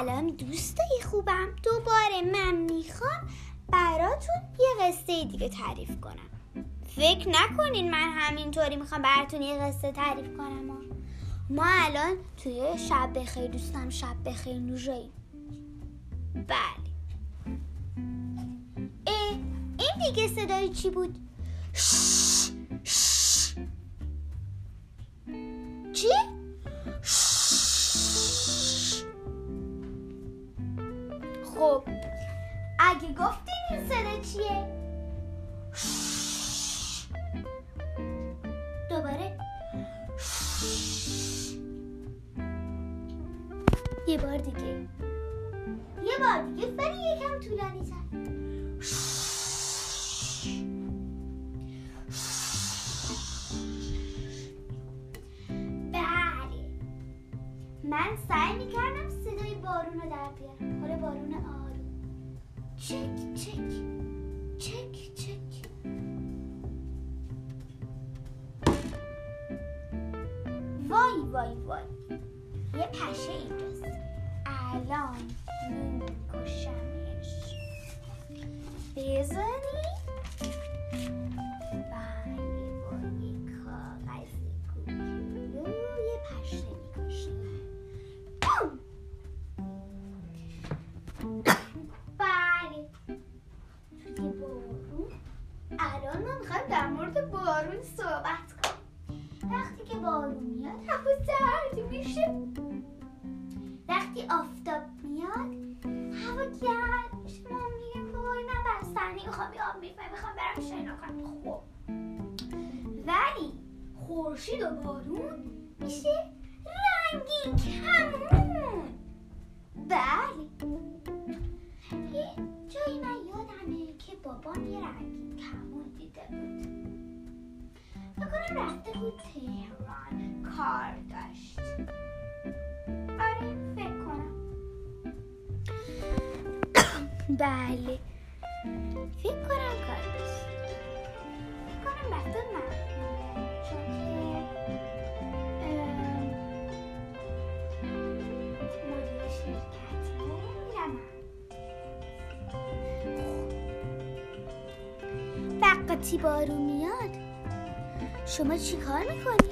سلام دوستای خوبم. دوباره من می‌خوام براتون یه قصه دیگه تعریف کنم. فکر نکنین من همینطوری می‌خوام براتون یه قصه تعریف کنم. ما الان توی شب بخیر دوستم شب بخیر نوژاییم بله. اه این دیگه صدای چی بود؟ چی؟ خب اگه گفتین این صدا چیه؟ دوباره. یه بار دیگه. یه بار دیگه ولی یکم طولانی تر. chick, chick. می‌خوام آب میفهم می‌خوام برم شنا کنم خب. ولی خورشید و بارون میشه رنگین کمون. بله. یه جایی من یادمه که بابام یه رنگین کمون دیده بود. بکنم رفته بود تهران کار داشت. آره فکر کنم. بله. فکر کنم کار داشت فکر کنم رفته مقبوله چون که وقتی میاد. شما چی کار می‌کنی؟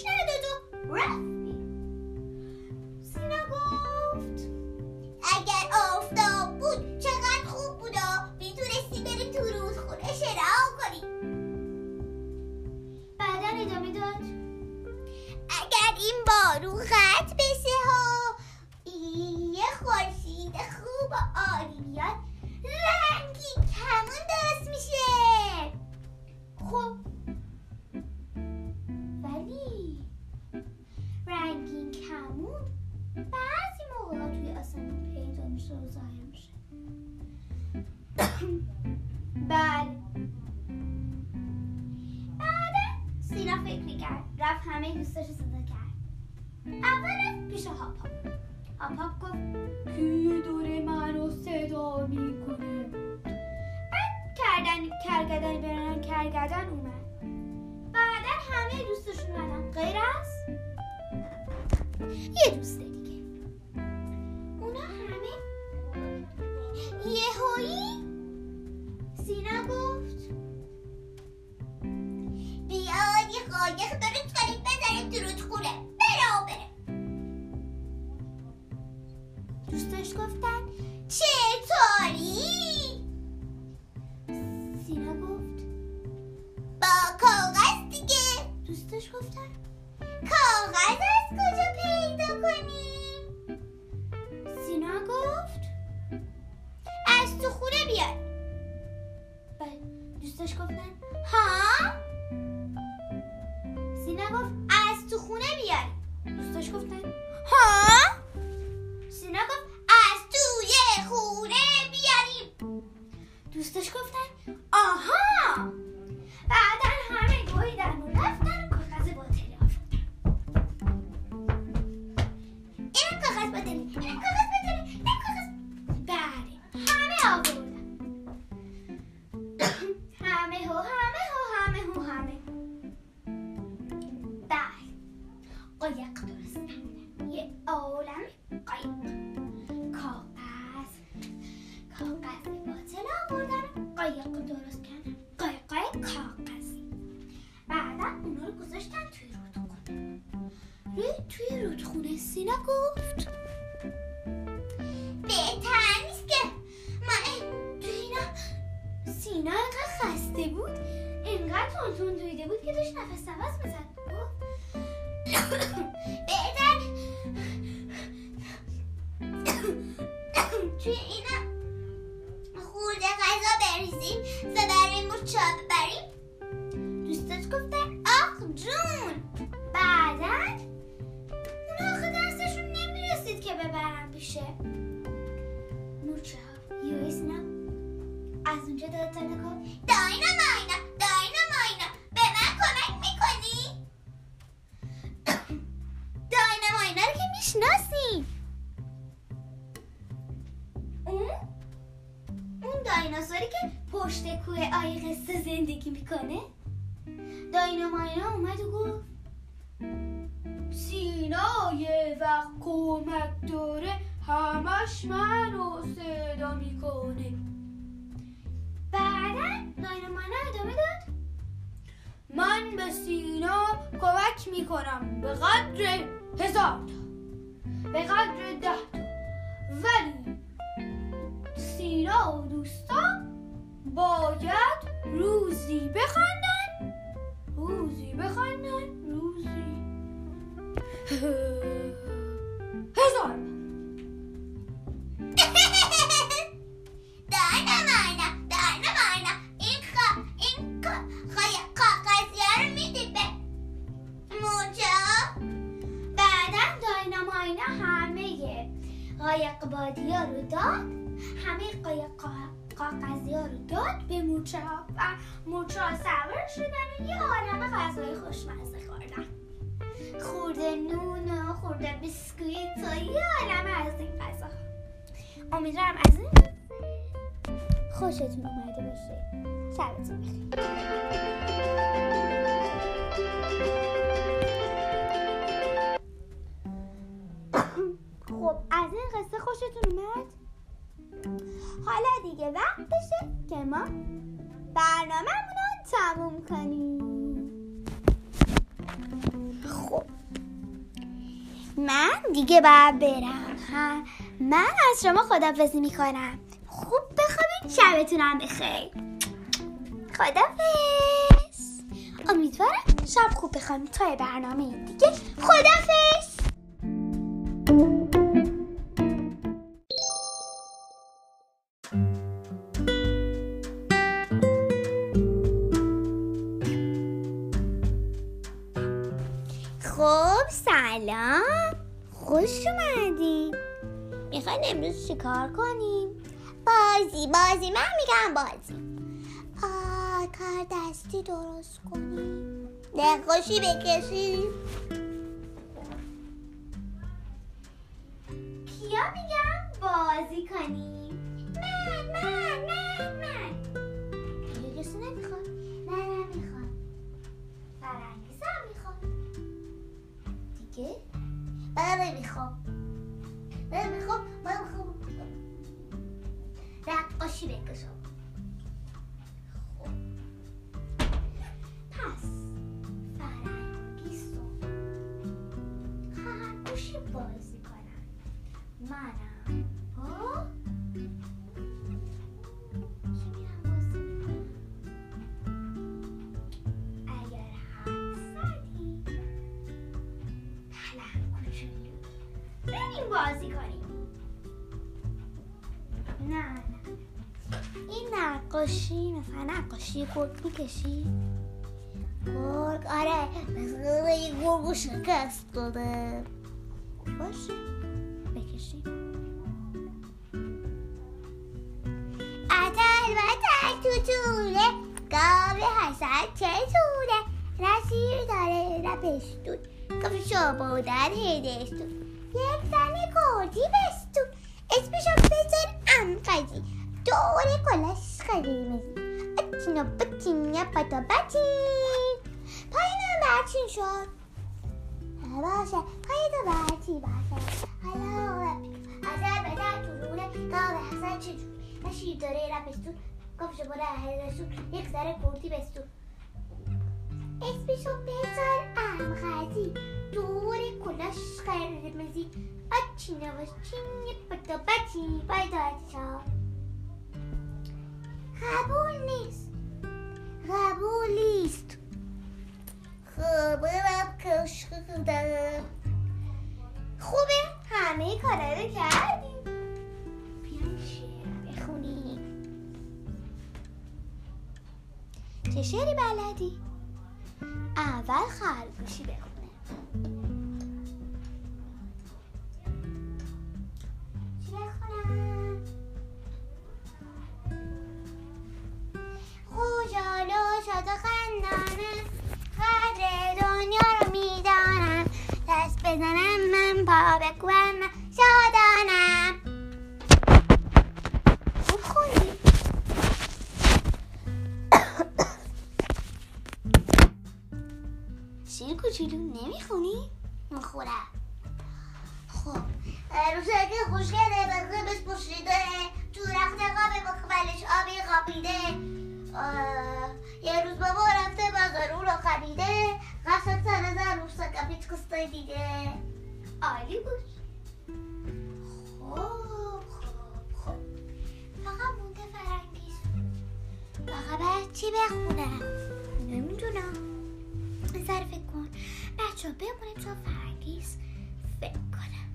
nerede? Breath. کی دور منو صدا می‌کنه بعد کردن کرگدن برنن کرگدن اومد بعدا همه دوستشون اومدن غیر از یه دوست دیگه اونا همه یهویی سینا گفت از تو خونه بیاد دوستاش گفتن ها؟ سینا گفت از توی خونه بیاریم. دوستاش گفتن آها! سینا اینقدر خسته بود؟ اینقدر تون دویده بود که داشت نفس نفس می‌زد. بهتر. توی اینا خورده غذا بریزیم و برای مورچا ببریم. دوستاش گفتن آخ جون. بعدا اونا آخه دستشون نمی‌رسید که ببرن پیشه. مورچه ها سینا از اونجا داد تا گفت داینا ماینا داینا ماینا به من کمک می‌کنی؟ داینا ماینا رو که می‌شناسیم اون؟ اون دایناسوری که پشت کوه آی قصه زندگی می‌کنه؟ دایناماینا اومد و گفت سینا یه وقت کمک داره همش منو صدا می‌کنه. بعدا دایناماینا ادامه داد. من به سینا کمک می‌کنم. به قدر هزار به قدر ده تا. ولی سینا و دوستان باید روزی بخندن. روزی بخندن. روزی. قایق بادی ها رو داد. همه قایق کاغذی ها رو داد به موچه ها و موچه ها سوار شدن و یه عالم غذای خوشمزه خوردن. خورده نون و خورده بیسکویت و یه عالم از این غذا. امیدوارم از این خوشتون اومده باشه. شبتون بخیر. که ما برنامهمون رو تموم کنیم. خب. من دیگه باید برم. ها. من از شما خدافزی می‌کنم. خوب بخوابید شبتونم بخیر. خدافز امیدوارم شب خوب بخوابید تا برنامه دیگه. خدافز سلام. خوش اومدی می‌خواین امروز چیکار کنیم؟ بازی بازی. من میگم بازی. آه کار دستی درست کنیم. نقاشی بکشیم منم ها کی میرم بازی می‌کنم اگر حد زدی پلنگ کوچولو بریم بازی نه نقاشی مثلا نقاشی گرگ می‌کشی گرگ آره مثلا یه گرگ رو شکست داده. باشه. رپشتون کفشو بودن هدشتون یک زن کردی بستون اسمشو بزن امقدی دور کلاش قرمزی اچینا بچینیا پتا بچین. پایینم برچین شد. باشه. پای تو برچی باشه. حالا حسن بزن تو رونه گاو حسن چجور نشیر داره رپستون کفشو بوده هدشتون یک ذره کردی بستون اسمشو بذار امغزی دور کلاش قرمزی اچی نواش چینی پتا بچی باید شا قبول نیست قبول نیست خوبه کش دارم خوبه همه کارا رو کردیم بیاین شعر بخونیم چه شعری بلدی؟ اول خرگوشی بخونه. چی بخونم؟ خوشحال و شاد و خندانه قدر دنیا رو می‌دانم. دست بزنم من پا بکوبم. کوچولو نمی‌خونی؟ می‌خورم خب روزه که خوشگله بقیه بس پشیده تو رخت قابه مقبلش آبی قابیده. یه روز بابا رفته بازار او رو خریده. قصد سر زن رو سکپیت کسته دیده. عالی بود. خوب خوب خوب فقط مونده فرنگیز. فقط چی بخونم؟ بچه ها بمونیم تا فرنگیز فکر کنم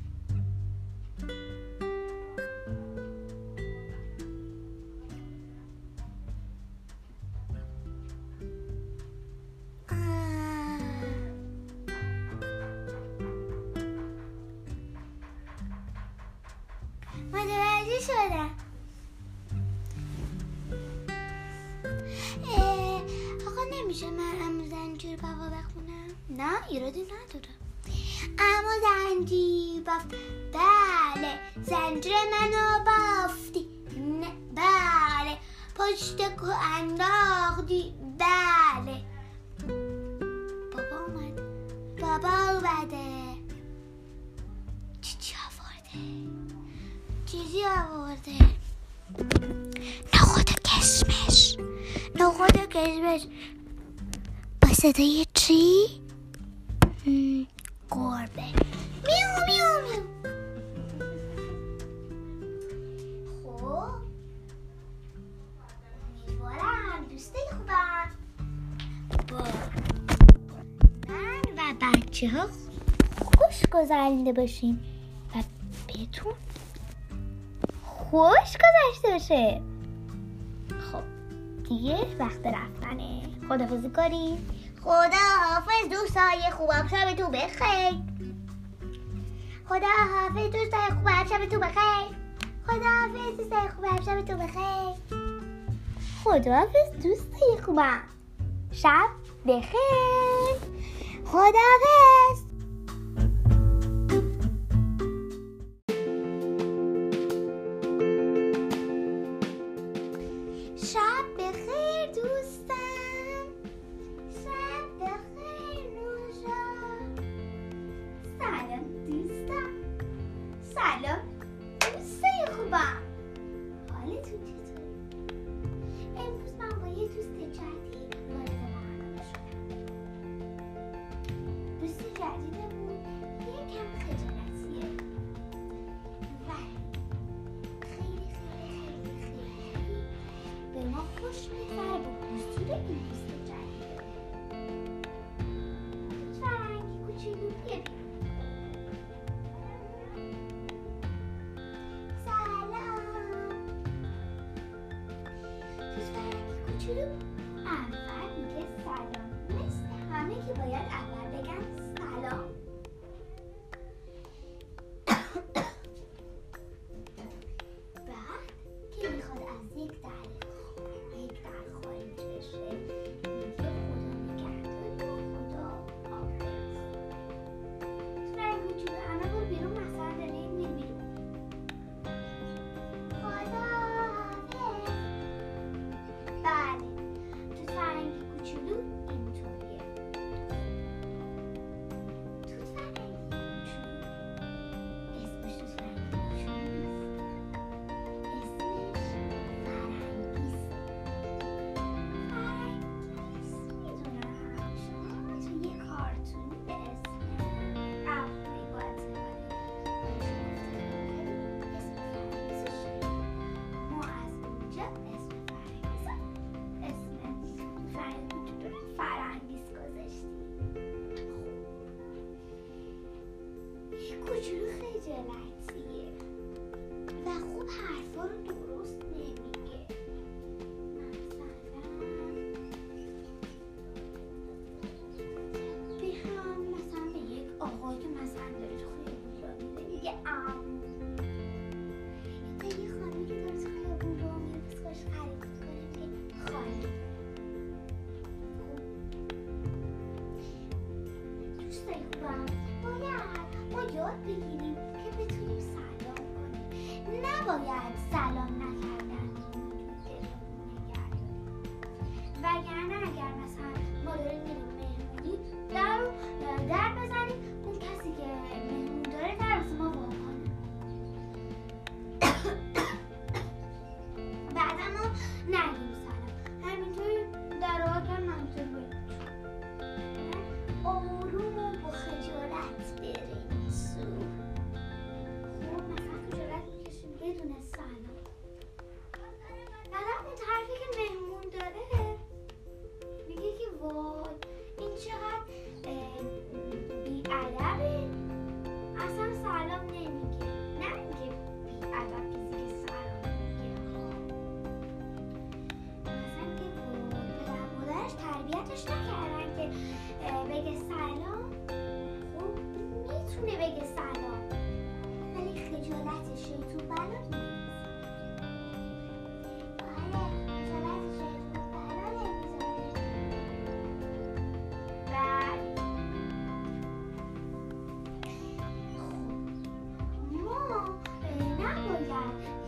متوجه شدم آقا نمیشه من امروز اینجور بابا بخونم نه ایرادی نداره. اما زنجی بافت. بله زنجیر منو بافتی. نه بله. پشت کو انداختی. بله. بابا اومد. بابا اومده. چیزی آورده؟ چیزی آورده؟ نخود کشمش. نخود کشمش. با صدای گذرانیده باشیم. و بهتون خوش گذشته باشه. خب دیگه وقت رفتنه. خدافزی کاری. خدا حافظ دوستای خوبم تو بخیر. خدا حافظ دوستای خوبم تو بخیر. خدا حافظ دوستای خوبم تو بخیر. خدا حافظ دوستای خوبم شب بخیر. خدا حافظ شب بخیر دوستان. جلتیه و خوب حرفا رو درست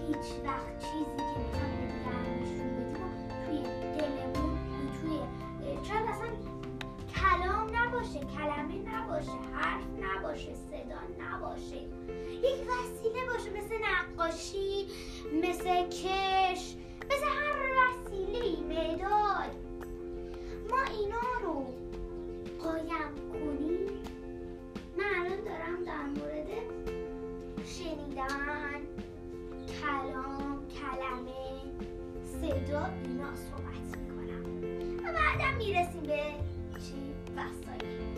هیچ وقت چیزی که می‌خوام بفهمشون بدیم توی دلمون توی شاید اصلا کلام نباشه کلمه نباشه حرف نباشه صدا نباشه. یک وسیله باشه مثل نقاشی مثل کش مثل هر وسیله مداد. ما اینا رو قایم کنیم من الان دارم در مورد شنیدن کلام کلمه صدا اینا صحبت می‌کنم. و بعدم می‌رسیم به چی؟ وسایل.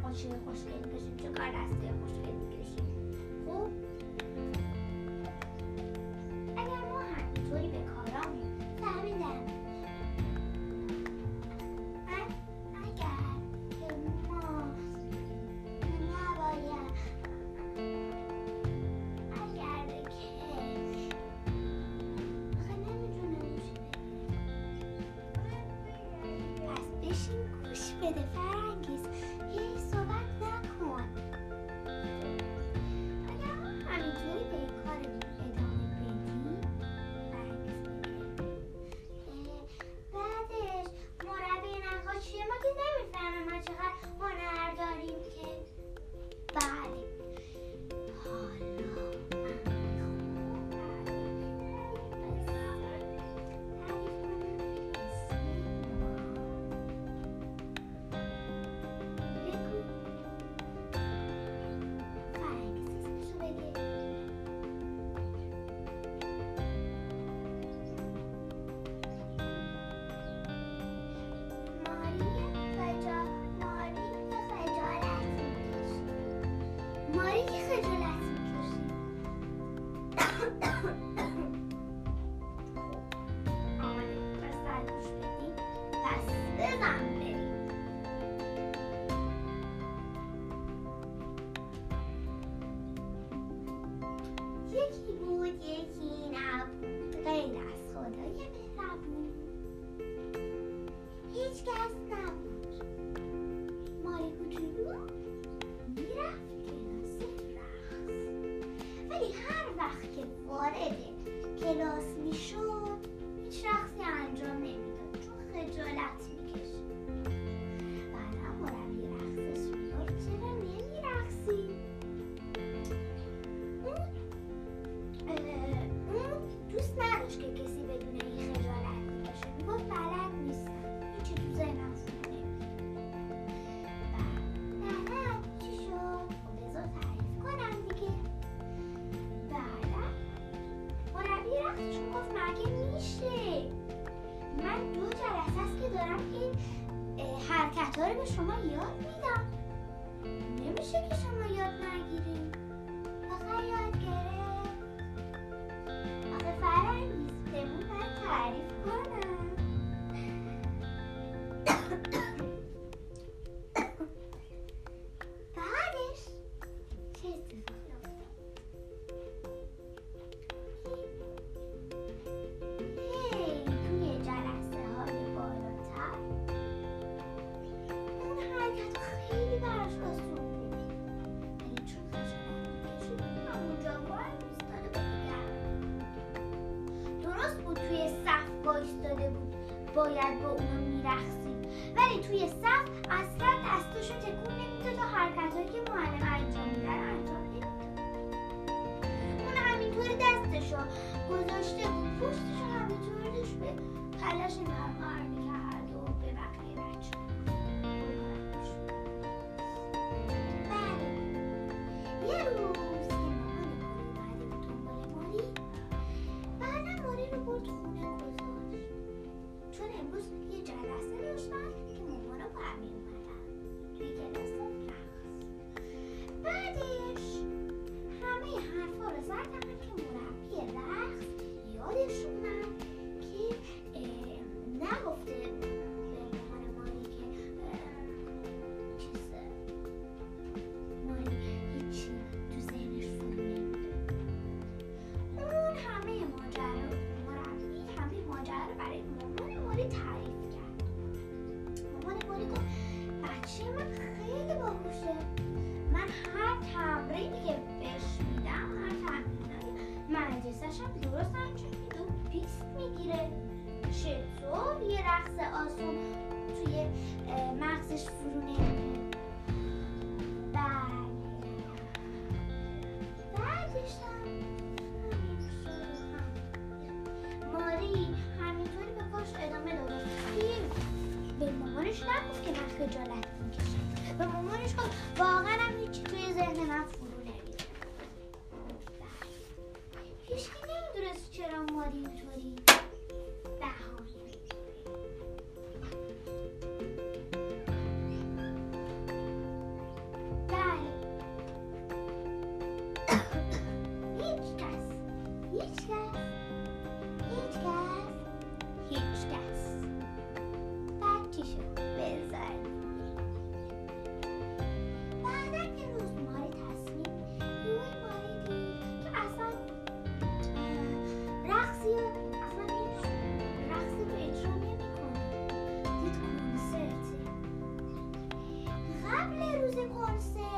qo'shiq qo'shiq ayishim chukarasia кош келиңиз ho وقت که وارد کلاس می‌شد هیچ شخصی انجام نمی‌داد. چون خجالت می نگفت که روز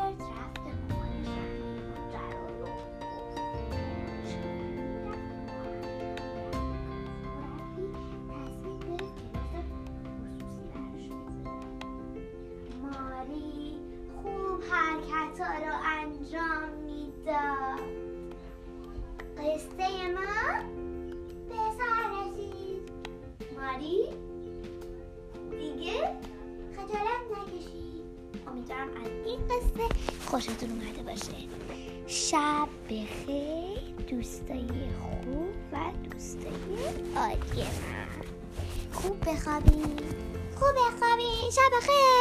خوب بخوابین خوب بخوابین شب بخیر.